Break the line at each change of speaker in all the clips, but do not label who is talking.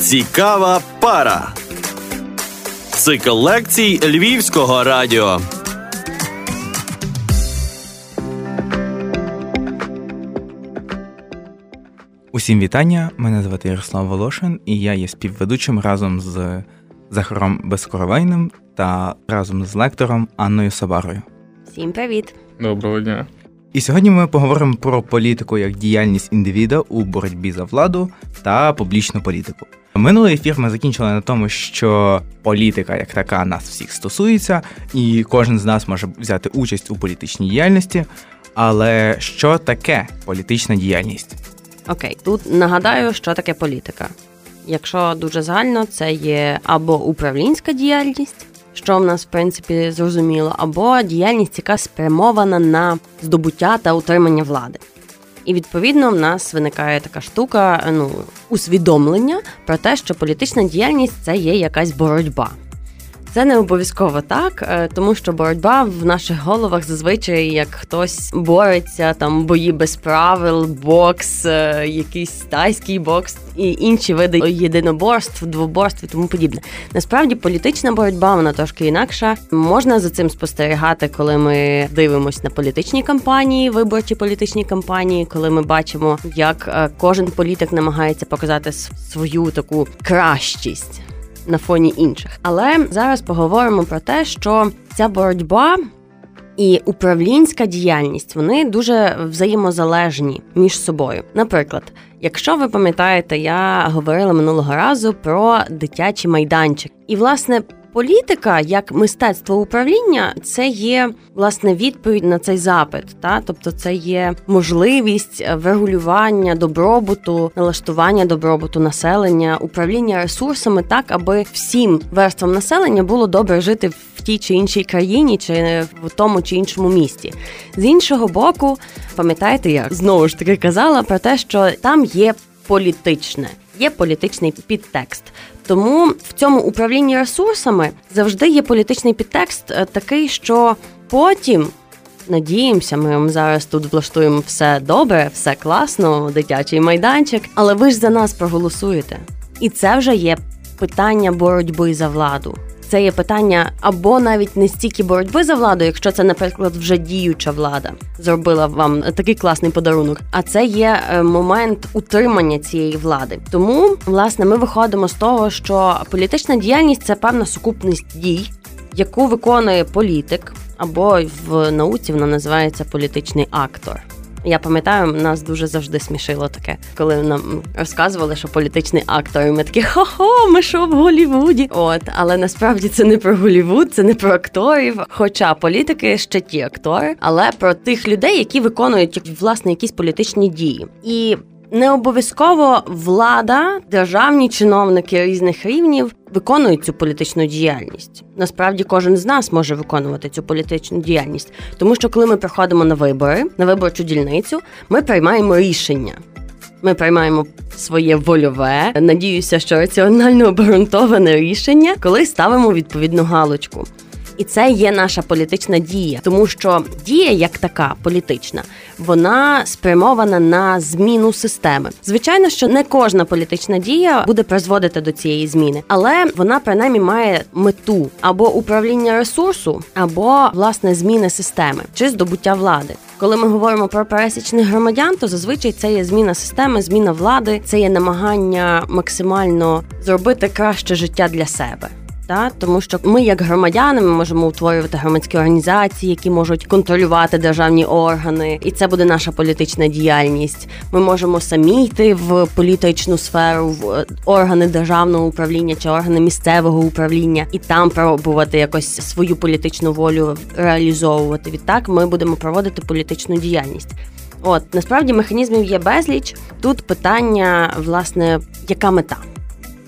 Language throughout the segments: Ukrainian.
Цікава пара. Цикл лекцій Львівського радіо.
Усім вітання. Мене звати Ярослав Волошин, і я є співведучим разом з Захаром Безкоровейним та разом з лектором Анною Саварою.
Всім привіт!
Доброго дня.
І сьогодні ми поговоримо про політику як діяльність індивіда у боротьбі за владу та публічну політику. Минулий ефір ми закінчили на тому, що політика як така нас всіх стосується, і кожен з нас може взяти участь у політичній діяльності. Але що таке політична діяльність?
Окей, тут нагадаю, що таке політика. Якщо дуже загально, це є або управлінська діяльність, що в нас в принципі зрозуміло, або діяльність, яка спрямована на здобуття та утримання влади. І відповідно в нас виникає така штука, ну усвідомлення про те, що політична діяльність це є якась боротьба. Це не обов'язково так, е, тому що боротьба в наших головах зазвичай як хтось бореться, там бої без правил, бокс, е, якийсь тайський бокс і інші види єдиноборств, двоборств і тому подібне. Насправді політична боротьба вона трошки інакша. Можна за цим спостерігати, коли ми дивимося на політичні кампанії, виборчі політичні кампанії, коли ми бачимо, як е, кожен політик намагається показати свою таку кращість на фоні інших. Але зараз поговоримо про те, що ця боротьба. І управлінська діяльність вони дуже взаємозалежні між собою. Наприклад, якщо ви пам'ятаєте, я говорила минулого разу про дитячий майданчик, і власне Політика як мистецтво управління це є власне відповідь на цей запит, та тобто це є можливість врегулювання добробуту, налаштування добробуту населення, управління ресурсами так, аби всім верствам населення було добре жити в тій чи іншій країні, чи в тому чи іншому місті. З іншого боку, пам'ятаєте, я знову ж таки казала про те, що там є політичне, є політичний підтекст. Тому в цьому управлінні ресурсами завжди є політичний підтекст е, такий, що потім. Надіємося, ми вам зараз тут влаштуємо все добре, все класно, дитячий майданчик. Але ви ж за нас проголосуєте. І це вже є питання боротьби за владу. Це є питання або навіть не стільки боротьби за владу, якщо це, наприклад, вже діюча влада зробила вам такий класний подарунок. А це є е, момент утримання цієї влади. Тому власне ми виходимо з того, що політична діяльність це певна сукупність дій, яку виконує політик, або в науці вона називається політичний актор. Я пам'ятаю, нас дуже завжди смішило таке, коли нам розказували, що політичний актор. і Ми такі хо-хо, ми що в Голівуді. От, але насправді це не про Голівуд, це не про акторів. Хоча політики ще ті актори, але про тих людей, які виконують власне якісь політичні дії. І не обов'язково влада, державні чиновники різних рівнів виконують цю політичну діяльність. Насправді кожен з нас може виконувати цю політичну діяльність, тому що коли ми приходимо на вибори, на виборчу дільницю, ми приймаємо рішення. Ми приймаємо своє вольове, надіюся, що раціонально обґрунтоване рішення, коли ставимо відповідну галочку. І це є наша політична дія, тому що дія, як така політична, вона спрямована на зміну системи. Звичайно, що не кожна політична дія буде призводити до цієї зміни, але вона принаймні має мету або управління ресурсу, або власне зміни системи чи здобуття влади. Коли ми говоримо про пересічних громадян, то зазвичай це є зміна системи, зміна влади, це є намагання максимально зробити краще життя для себе. Та тому, що ми, як громадяни, ми можемо утворювати громадські організації, які можуть контролювати державні органи, і це буде наша політична діяльність. Ми можемо самі йти в політичну сферу, в е, органи державного управління чи органи місцевого управління, і там пробувати якось свою політичну волю реалізовувати. Відтак ми будемо проводити політичну діяльність. От насправді механізмів є безліч. Тут питання, власне, яка мета.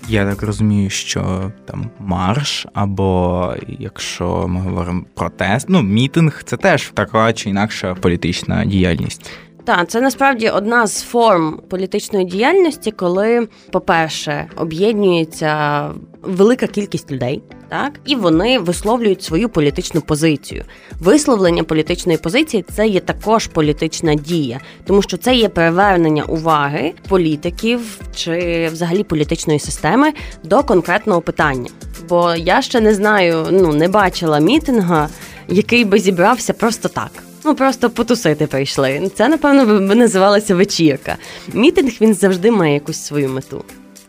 Я так розумію, що там марш, або якщо ми говоримо протест, ну мітинг це теж така чи інакша політична діяльність.
Так, це насправді одна з форм політичної діяльності, коли, по-перше, об'єднується велика кількість людей, так і вони висловлюють свою політичну позицію. Висловлення політичної позиції це є також політична дія, тому що це є привернення уваги політиків чи взагалі політичної системи до конкретного питання. Бо я ще не знаю, ну не бачила мітинга, який би зібрався просто так. Ну просто потусити прийшли. Це напевно би називалася вечірка. Мітинг він завжди має якусь свою мету.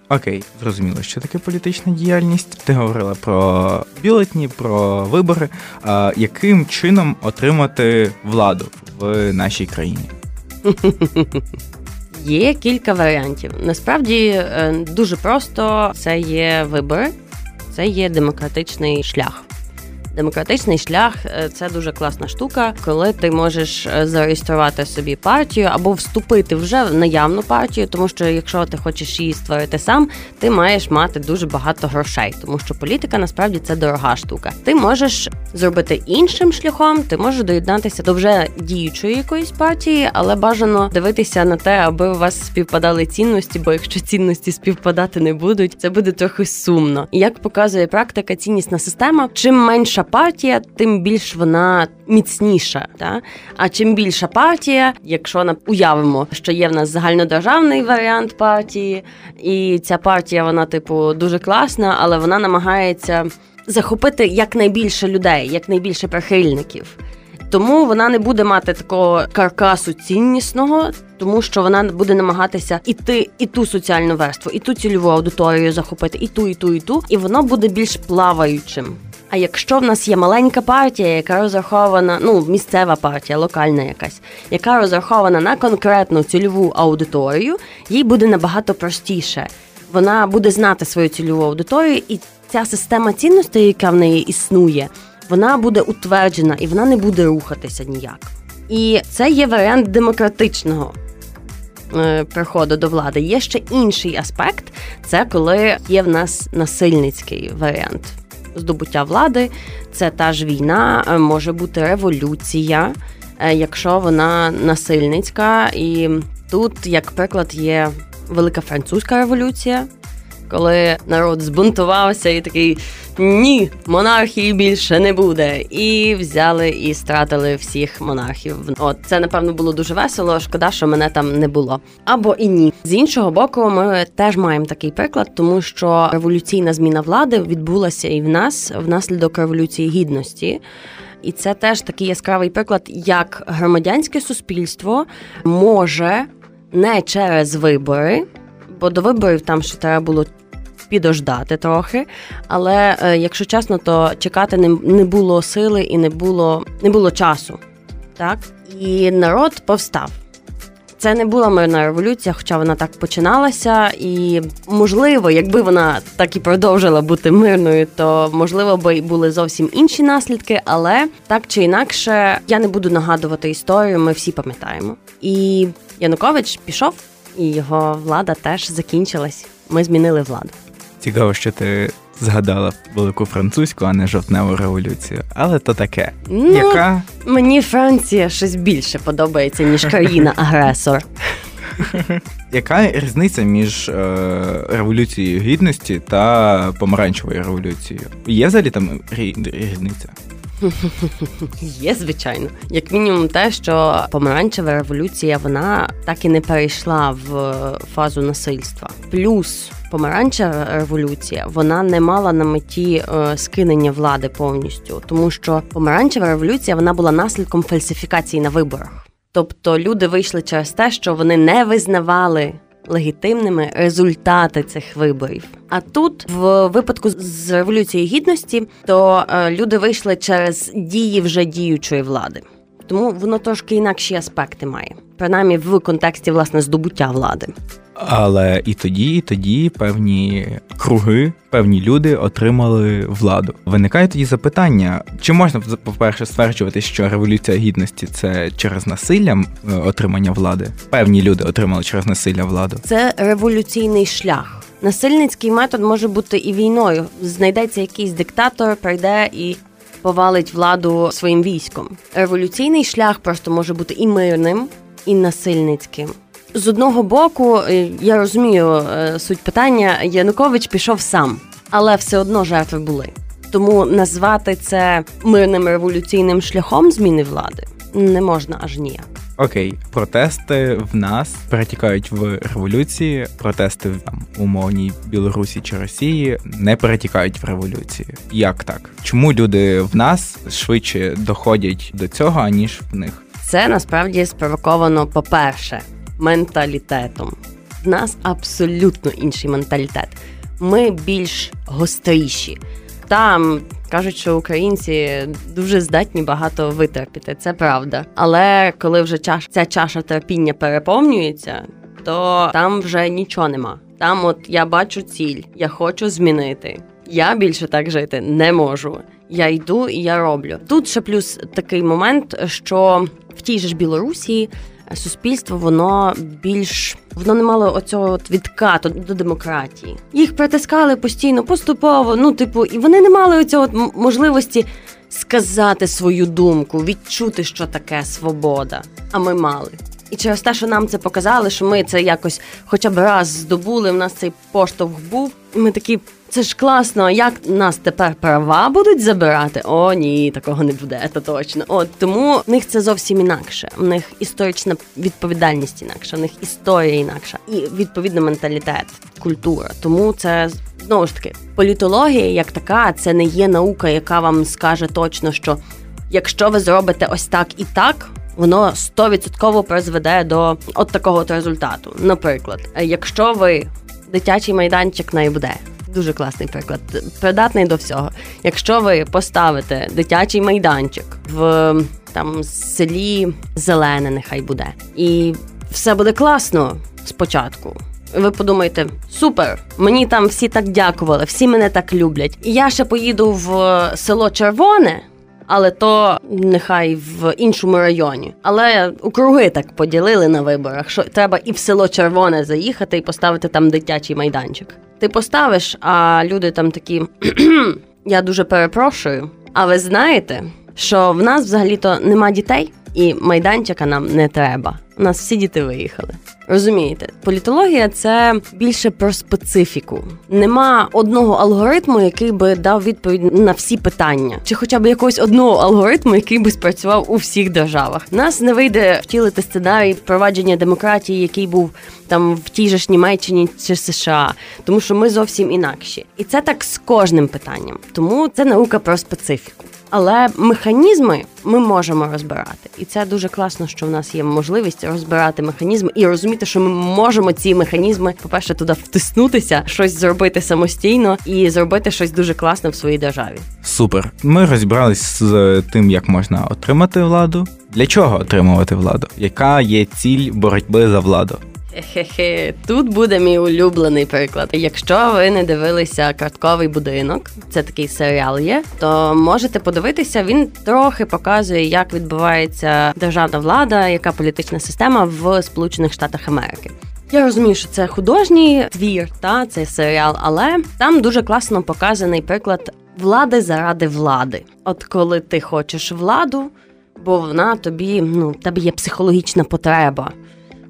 Окей, зрозуміло, що таке політична діяльність. Ти говорила про бюлетні, про вибори. А яким чином отримати владу в нашій країні?
Є кілька варіантів. Насправді е, дуже просто це є вибори, це є демократичний шлях. Демократичний шлях е, це дуже класна штука, коли ти можеш е, зареєструвати собі партію або вступити вже в наявну партію, тому що якщо ти хочеш її створити сам, ти маєш мати дуже багато грошей, тому що політика насправді це дорога штука. Ти можеш зробити іншим шляхом, ти можеш доєднатися до вже діючої якоїсь партії, але бажано дивитися на те, аби у вас співпадали цінності, бо якщо цінності співпадати не будуть, це буде трохи сумно. Як показує практика, ціннісна система, чим менша партія, тим більш вона міцніша. Та? А чим більша партія, якщо на уявимо, що є в нас загальнодержавний варіант партії, і ця партія, вона, типу, дуже класна, але вона намагається захопити якнайбільше людей, якнайбільше прихильників. Тому вона не буде мати такого каркасу ціннісного, тому що вона буде намагатися іти і ту соціальну верству, і ту цільову аудиторію захопити, і ту, і ту, і ту, і воно буде більш плаваючим. А якщо в нас є маленька партія, яка розрахована, ну місцева партія, локальна якась, яка розрахована на конкретну цільову аудиторію, їй буде набагато простіше. Вона буде знати свою цільову аудиторію, і ця система цінностей, яка в неї існує, вона буде утверджена і вона не буде рухатися ніяк. І це є варіант демократичного е, приходу до влади. Є ще інший аспект це коли є в нас насильницький варіант здобуття влади. Це та ж війна, е, може бути революція, е, якщо вона насильницька. І тут, як приклад, є Велика Французька революція, коли народ збунтувався і такий ні, монархії більше не буде. І взяли і стратили всіх монархів. От це напевно було дуже весело. Шкода, що мене там не було. Або і ні. З іншого боку, ми теж маємо такий приклад, тому що революційна зміна влади відбулася і в нас внаслідок революції гідності. І це теж такий яскравий приклад, як громадянське суспільство може не через вибори, бо до виборів там ще треба було підождати трохи. Але е, якщо чесно, то чекати не, не було сили і не було, не було часу. Так? І народ повстав. Це не була мирна революція, хоча вона так починалася, і можливо, якби вона так і продовжила бути мирною, то можливо би були зовсім інші наслідки. Але так чи інакше, я не буду нагадувати історію. Ми всі пам'ятаємо. І Янукович пішов, і його влада теж закінчилась. Ми змінили владу.
Цікаво, що ти згадала велику французьку, а не жовтневу революцію. Але то таке.
Ну,
Яка
Мені Франція щось більше подобається, ніж країна-агресор.
Яка різниця між е, революцією гідності та помаранчевою революцією? Є взагалі там рі- різниця?
Є, звичайно. Як мінімум, те, що помаранчева революція вона так і не перейшла в фазу насильства. Плюс помаранчева революція вона не мала на меті е, скинення влади повністю, тому що помаранчева революція вона була наслідком фальсифікації на виборах. Тобто люди вийшли через те, що вони не визнавали легітимними результати цих виборів. А тут, в випадку з революцією гідності, то е, люди вийшли через дії вже діючої влади. Тому воно трошки інакші аспекти має, принаймні в контексті власне здобуття влади.
Але і тоді, і тоді певні круги, певні люди отримали владу. Виникає тоді запитання: чи можна по-перше стверджувати, що революція гідності це через насилля отримання влади? Певні люди отримали через насилля владу.
Це революційний шлях. Насильницький метод може бути і війною. Знайдеться якийсь диктатор, прийде і повалить владу своїм військом. Революційний шлях просто може бути і мирним. І насильницьким. З одного боку, е, я розумію е, суть питання, Янукович пішов сам, але все одно жертви були. Тому назвати це мирним революційним шляхом зміни влади не можна аж ніяк.
Окей, протести в нас перетікають в революції. Протести в там умовній Білорусі чи Росії не перетікають в революції. Як так? Чому люди в нас швидше доходять до цього аніж в них?
Це насправді спровоковано, по-перше, менталітетом. В нас абсолютно інший менталітет. Ми більш гостріші. Там кажуть, що українці дуже здатні багато витерпіти. Це правда. Але коли вже чаш ця чаша терпіння переповнюється, то там вже нічого нема. Там, от я бачу ціль, я хочу змінити. Я більше так жити не можу. Я йду і я роблю. Тут ще плюс такий момент, що в тій же ж Білорусі суспільство воно більш воно не мало оцього відкату до демократії. Їх притискали постійно, поступово. Ну, типу, і вони не мали оцього можливості сказати свою думку, відчути, що таке свобода. А ми мали. І через те, що нам це показали, що ми це якось хоча б раз здобули. в нас цей поштовх був. І ми такі це ж класно. Як нас тепер права будуть забирати? О, ні, такого не буде, це точно. От тому в них це зовсім інакше. У них історична відповідальність інакша, в них історія інакша і відповідно менталітет, культура. Тому це знову ж таки політологія, як така, це не є наука, яка вам скаже точно, що якщо ви зробите ось так і так. Воно стовідсотково призведе до от такого результату. Наприклад, якщо ви дитячий майданчик на ІБД, дуже класний приклад, придатний до всього. Якщо ви поставите дитячий майданчик в там селі Зелене, нехай буде, і все буде класно спочатку. Ви подумаєте, супер, мені там всі так дякували, всі мене так люблять. І я ще поїду в село Червоне, але то нехай в іншому районі. Але округи так поділили на виборах, що треба і в село Червоне заїхати і поставити там дитячий майданчик. Ти поставиш, а люди там такі. Я дуже перепрошую. А ви знаєте, що в нас взагалі-то нема дітей, і майданчика нам не треба. У нас всі діти виїхали. Розумієте, політологія це більше про специфіку. Нема одного алгоритму, який би дав відповідь на всі питання, чи хоча б якогось одного алгоритму, який би спрацював у всіх державах. Нас не вийде втілити сценарій впровадження демократії, який був там в тій же ж Німеччині чи США, тому що ми зовсім інакші, і це так з кожним питанням. Тому це наука про специфіку. Але механізми ми можемо розбирати, і це дуже класно, що в нас є можливість розбирати механізми і розуміти, що ми можемо ці механізми, по перше, туди втиснутися, щось зробити самостійно і зробити щось дуже класне в своїй державі.
Супер. Ми розібрались з тим, як можна отримати владу. Для чого отримувати владу? Яка є ціль боротьби за владу?
Хе-хе, тут буде мій улюблений приклад. Якщо ви не дивилися картковий будинок, це такий серіал є, то можете подивитися. Він трохи показує, як відбувається державна влада, яка політична система в Сполучених Штатах Америки. Я розумію, що це художній твір, та це серіал, але там дуже класно показаний приклад влади заради влади. От коли ти хочеш владу, бо вона тобі ну тебе є психологічна потреба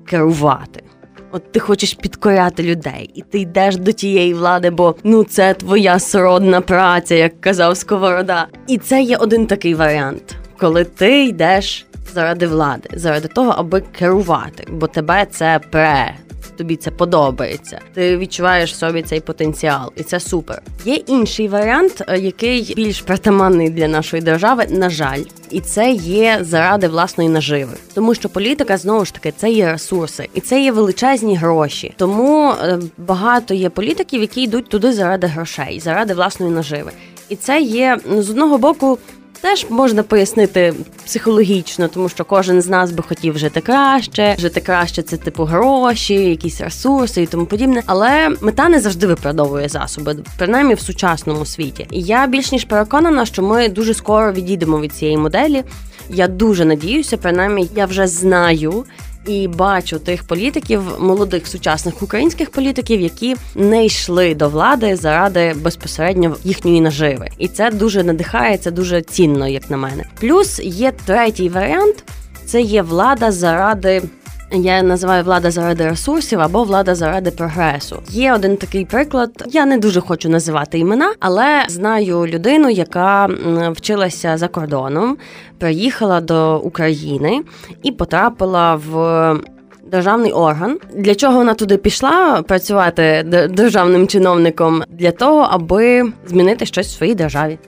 керувати. От ти хочеш підкоряти людей, і ти йдеш до тієї влади, бо ну це твоя сродна праця, як казав Сковорода. І це є один такий варіант, коли ти йдеш заради влади, заради того, аби керувати, бо тебе це пре, тобі це подобається. Ти відчуваєш в собі цей потенціал, і це супер. Є інший варіант, е, який більш притаманний для нашої держави, на жаль, і це є заради власної наживи, тому що політика знову ж таки це є ресурси, і це є величезні гроші. Тому е, багато є політиків, які йдуть туди заради грошей, заради власної наживи. І це є ну, з одного боку Теж можна пояснити психологічно, тому що кожен з нас би хотів жити краще, жити краще це типу гроші, якісь ресурси і тому подібне. Але мета не завжди виправдовує засоби, принаймні в сучасному світі. І я більш ніж переконана, що ми дуже скоро відійдемо від цієї моделі. Я дуже надіюся, принаймні я вже знаю і бачу тих політиків, молодих сучасних українських політиків, які не йшли до влади заради безпосередньо їхньої наживи, і це дуже надихає, це дуже цінно, як на мене. Плюс є третій варіант. Це є влада заради Я називаю влада заради ресурсів або влада заради прогресу. Є один такий приклад. Я не дуже хочу називати імена, але знаю людину, яка вчилася за кордоном, приїхала до України і потрапила в. Державний орган для чого вона туди пішла працювати державним чиновником для того, аби змінити щось в своїй державі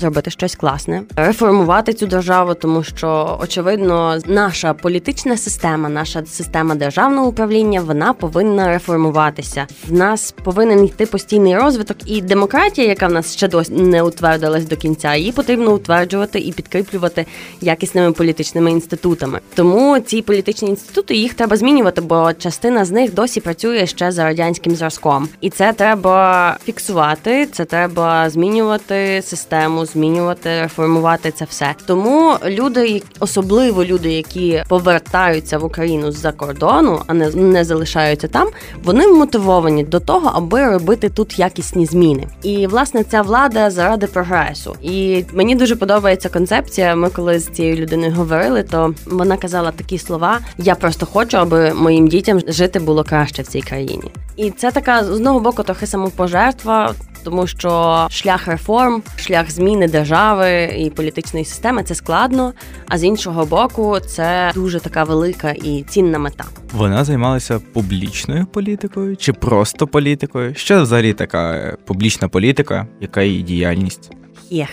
зробити щось класне, реформувати цю державу, тому що очевидно, наша політична система, наша система державного управління, вона повинна реформуватися. В нас повинен йти постійний розвиток, і демократія, яка в нас ще досі не утвердилась до кінця, її потрібно утверджувати і підкріплювати якісними політичними інститутами. Тому ці політичні інститути їх треба змінювати, бо частина з них досі працює ще за радянським зразком, і це треба фіксувати. Це треба змінювати систему змінювати, реформувати це все. Тому люди, особливо люди, які повертаються в Україну з-за кордону, а не не залишаються там, вони мотивовані до того, аби робити тут якісні зміни. І власне ця влада заради прогресу. І мені дуже подобається концепція. Ми коли з цією людиною говорили, то вона казала такі слова: я просто хочу, аби моїм дітям жити було краще в цій країні. І це така з одного боку трохи самопожертва, тому що шлях реформ, шлях зміни держави і політичної системи це складно. А з іншого боку, це дуже така велика і цінна мета.
Вона займалася публічною політикою чи просто політикою? Що взагалі така публічна політика, яка її діяльність?
Єх.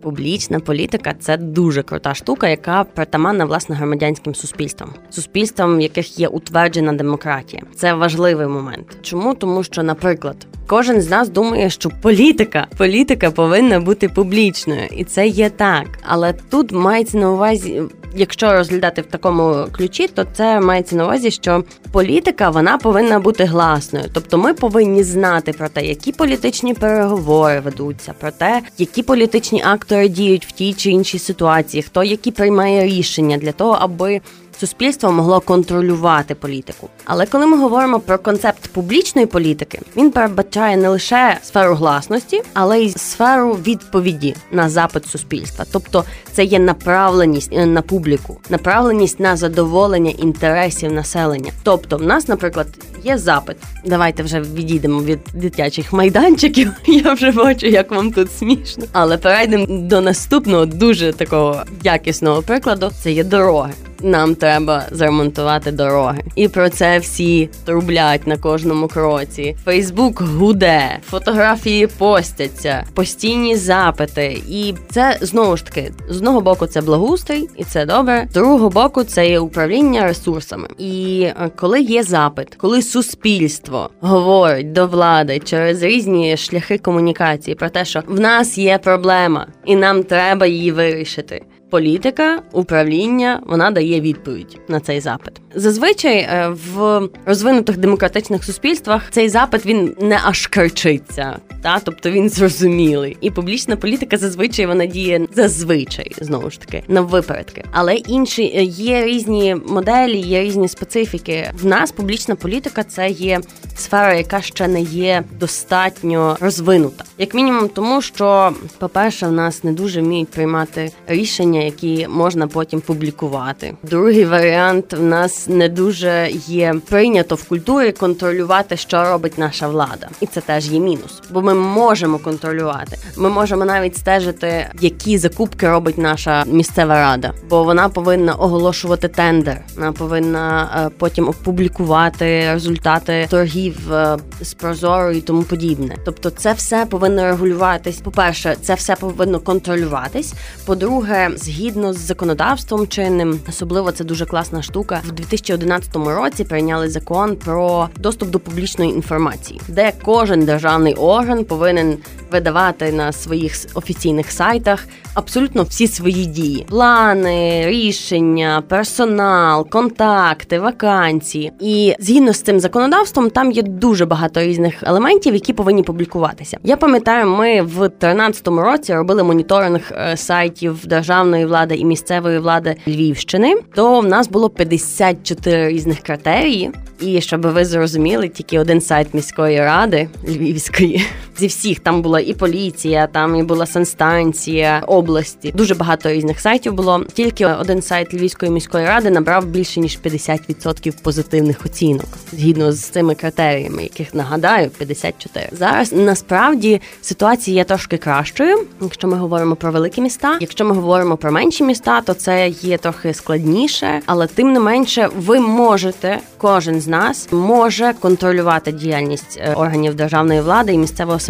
Публічна політика це дуже крута штука, яка притаманна власне громадянським суспільствам, суспільствам, в яких є утверджена демократія. Це важливий момент. Чому? Тому що, наприклад, кожен з нас думає, що політика політика повинна бути публічною, і це є так. Але тут мається на увазі якщо розглядати в такому ключі, то це мається на увазі, що політика вона повинна бути гласною. Тобто, ми повинні знати про те, які політичні переговори ведуться, про те, які політичні актори діють в тій чи іншій ситуації, хто які приймає рішення для того, аби суспільство могло контролювати політику. Але коли ми говоримо про концепт публічної політики, він передбачає не лише сферу гласності, але й сферу відповіді на запит суспільства. Тобто це є направленість е, на публіку, направленість на задоволення інтересів населення. Тобто, в нас, наприклад, є запит. Давайте вже відійдемо від дитячих майданчиків. Я вже бачу, як вам тут смішно. Але перейдемо до наступного дуже такого якісного прикладу: це є дороги нам треба заремонтувати дороги. І про це всі трублять на кожному кроці. Фейсбук гуде, фотографії постяться, постійні запити. І це знову ж таки з одного боку це благоустрій, і це добре. З другого боку, це є управління ресурсами. І е, коли є запит, коли суспільство говорить до влади через різні шляхи комунікації про те, що в нас є проблема, і нам треба її вирішити політика, управління вона дає відповідь на цей запит. Зазвичай е, в розвинутих демократичних суспільствах цей запит він не аж кричиться, та тобто він зрозумілий. І публічна політика зазвичай вона діє зазвичай знову ж таки на випередки. Але інші е, є різні моделі, є різні специфіки. В нас публічна політика це є сфера, яка ще не є достатньо розвинута, як мінімум, тому що, по-перше, в нас не дуже вміють приймати рішення, які можна потім публікувати. Другий варіант в нас не дуже є прийнято в культурі контролювати, що робить наша влада, і це теж є мінус, бо ми можемо контролювати. Ми можемо навіть стежити, які закупки робить наша місцева рада, бо вона повинна оголошувати тендер, вона повинна е, потім опублікувати результати торгів е, з прозоро і тому подібне. Тобто, це все повинно регулюватись. По перше, це все повинно контролюватись. По-друге, згідно з законодавством чинним, особливо це дуже класна штука. В 2011 році прийняли закон про доступ до публічної інформації, де кожен державний орган повинен видавати на своїх офіційних сайтах абсолютно всі свої дії: плани, рішення, персонал, контакти, вакансії. І згідно з цим законодавством, там є дуже багато різних елементів, які повинні публікуватися. Я пам'ятаю, ми в 2013 році робили моніторинг е, сайтів державної влади і місцевої влади Львівщини. То в нас було 54 різних критерії. І щоб ви зрозуміли, тільки один сайт міської ради Львівської зі всіх там була і поліція, там і була санстанція, області. Дуже багато різних сайтів було. Тільки один сайт Львівської міської ради набрав більше ніж 50% позитивних оцінок згідно з цими критеріями, яких нагадаю 54. Зараз насправді ситуація є трошки кращою, якщо ми говоримо про великі міста. Якщо ми говоримо про менші міста, то це є трохи складніше, але тим не менше, ви можете, кожен з нас може контролювати діяльність е, органів державної влади і місцевого самоврядування,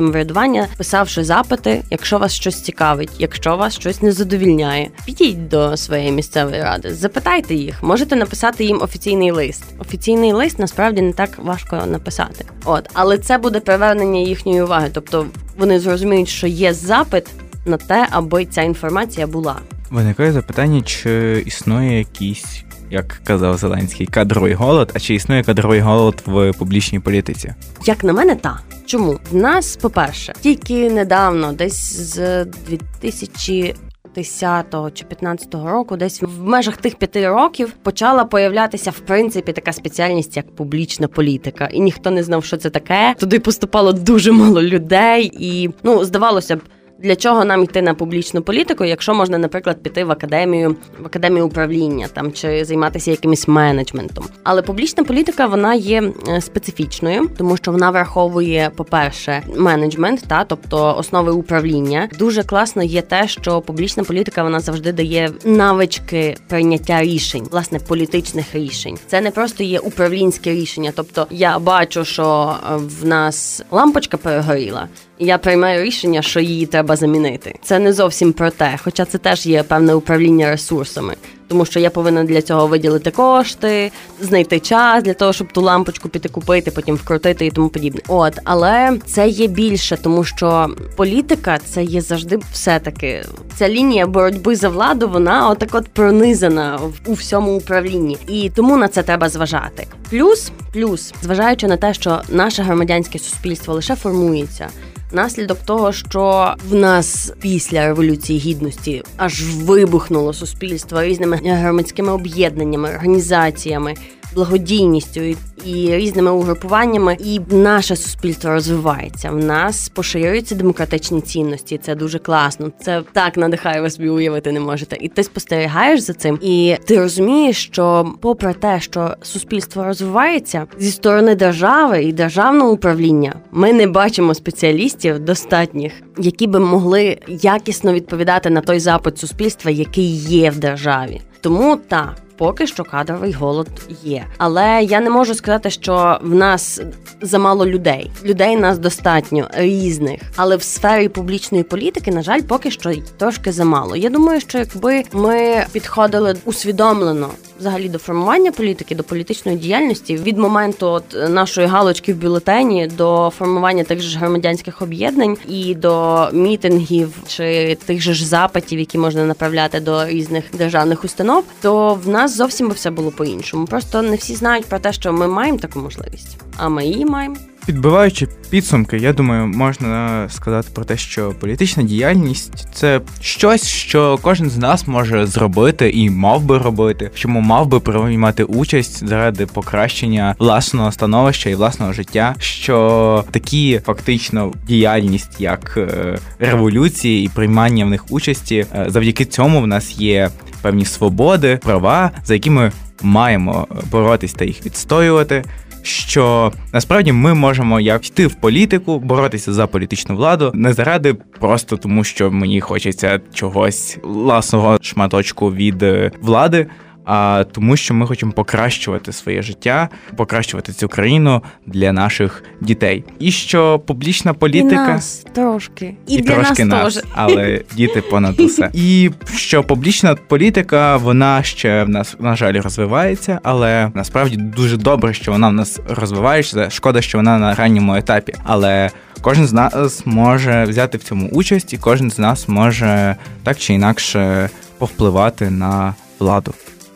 писавши запити, якщо вас щось цікавить, якщо вас щось не задовільняє, підіть до своєї місцевої ради, запитайте їх, можете написати їм офіційний лист. Офіційний лист насправді не так важко написати. От, але це буде привернення їхньої уваги, тобто вони зрозуміють, що є запит на те, аби ця інформація була.
Виникає запитання, чи існує якийсь, як казав Зеленський, кадровий голод, а чи існує кадровий голод в публічній політиці?
Як на мене, так. Чому в нас, по-перше, тільки недавно, десь з 2000 10 чи 15 року, десь в межах тих п'яти років почала появлятися в принципі така спеціальність, як публічна політика, і ніхто не знав, що це таке. Туди поступало дуже мало людей, і ну здавалося б. Для чого нам йти на публічну політику, якщо можна, наприклад, піти в академію в академію управління там чи займатися якимось менеджментом? Але публічна політика вона є е, специфічною, тому що вона враховує, по-перше, менеджмент, та тобто основи управління. Дуже класно є те, що публічна політика вона завжди дає навички прийняття рішень, власне, політичних рішень. Це не просто є управлінське рішення. Тобто я бачу, що е, в нас лампочка перегоріла я приймаю рішення, що її треба замінити. Це не зовсім про те, хоча це теж є певне управління ресурсами тому що я повинна для цього виділити кошти, знайти час для того, щоб ту лампочку піти купити, потім вкрутити і тому подібне. От, але це є більше, тому що політика це є завжди все-таки ця лінія боротьби за владу. Вона отак от пронизана у всьому управлінні, і тому на це треба зважати. Плюс, плюс, зважаючи на те, що наше громадянське суспільство лише формується наслідок того, що в нас після революції гідності аж вибухнуло суспільство різними громадськими об'єднаннями, організаціями благодійністю і, різними угрупуваннями, і наше суспільство розвивається. В нас поширюються демократичні цінності. Це дуже класно. Це так надихає ви собі уявити не можете. І ти спостерігаєш за цим, і ти розумієш, що, попри те, що суспільство розвивається зі сторони держави і державного управління, ми не бачимо спеціалістів достатніх, які би могли якісно відповідати на той запит суспільства, який є в державі. Тому так поки що кадровий голод є. Але я не можу сказати, що в нас замало людей. Людей нас достатньо різних, але в сфері публічної політики, на жаль, поки що трошки замало. Я думаю, що якби ми підходили усвідомлено взагалі до формування політики, до політичної діяльності від моменту от нашої галочки в бюлетені до формування тих же громадянських об'єднань і до мітингів чи тих же ж запитів, які можна направляти до різних державних установ, то в нас зовсім би все було по-іншому. Просто не всі знають про те, що ми маємо таку можливість, а ми її маємо.
Підбиваючи підсумки, я думаю, можна сказати про те, що політична діяльність це щось, що кожен з нас може зробити і мав би робити, в чому мав би приймати участь заради покращення власного становища і власного життя. Що такі фактично діяльність, як е, революції і приймання в них участі, е, завдяки цьому в нас є певні свободи, права, за які ми маємо боротись та їх відстоювати що насправді ми можемо як йти в політику, боротися за політичну владу, не заради просто тому, що мені хочеться чогось власного шматочку від е, влади а тому, що ми хочемо покращувати своє життя, покращувати цю країну для наших дітей. І що публічна політика
І нас трошки
і, і для трошки нас, нас але діти понад усе. І що публічна політика, вона ще в нас на жаль розвивається, але насправді дуже добре, що вона в нас розвивається. Шкода, що вона на ранньому етапі, але. Кожен з нас може взяти в цьому участь, і кожен з нас може так чи інакше повпливати на владу.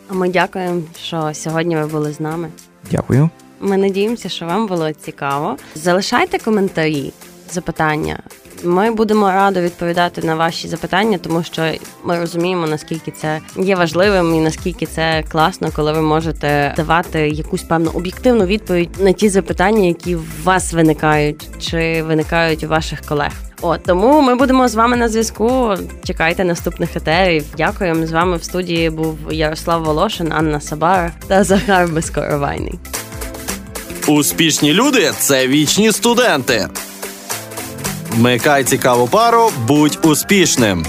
А ми дякуємо, що сьогодні ви були з нами.
Дякую.
Ми надіємося, що вам було цікаво. Залишайте коментарі, запитання. Ми будемо радо відповідати на ваші запитання, тому що ми розуміємо, наскільки це є важливим і наскільки це класно, коли ви можете давати якусь певну об'єктивну відповідь на ті запитання, які в вас виникають, чи виникають у ваших колег. От тому ми будемо з вами на зв'язку. Чекайте наступних етерів. Дякуємо. З вами в студії був Ярослав Волошин, Анна Сабара та Захар Безкоровайний.
Успішні люди це вічні студенти. Вмикай цікаву пару, будь успішним.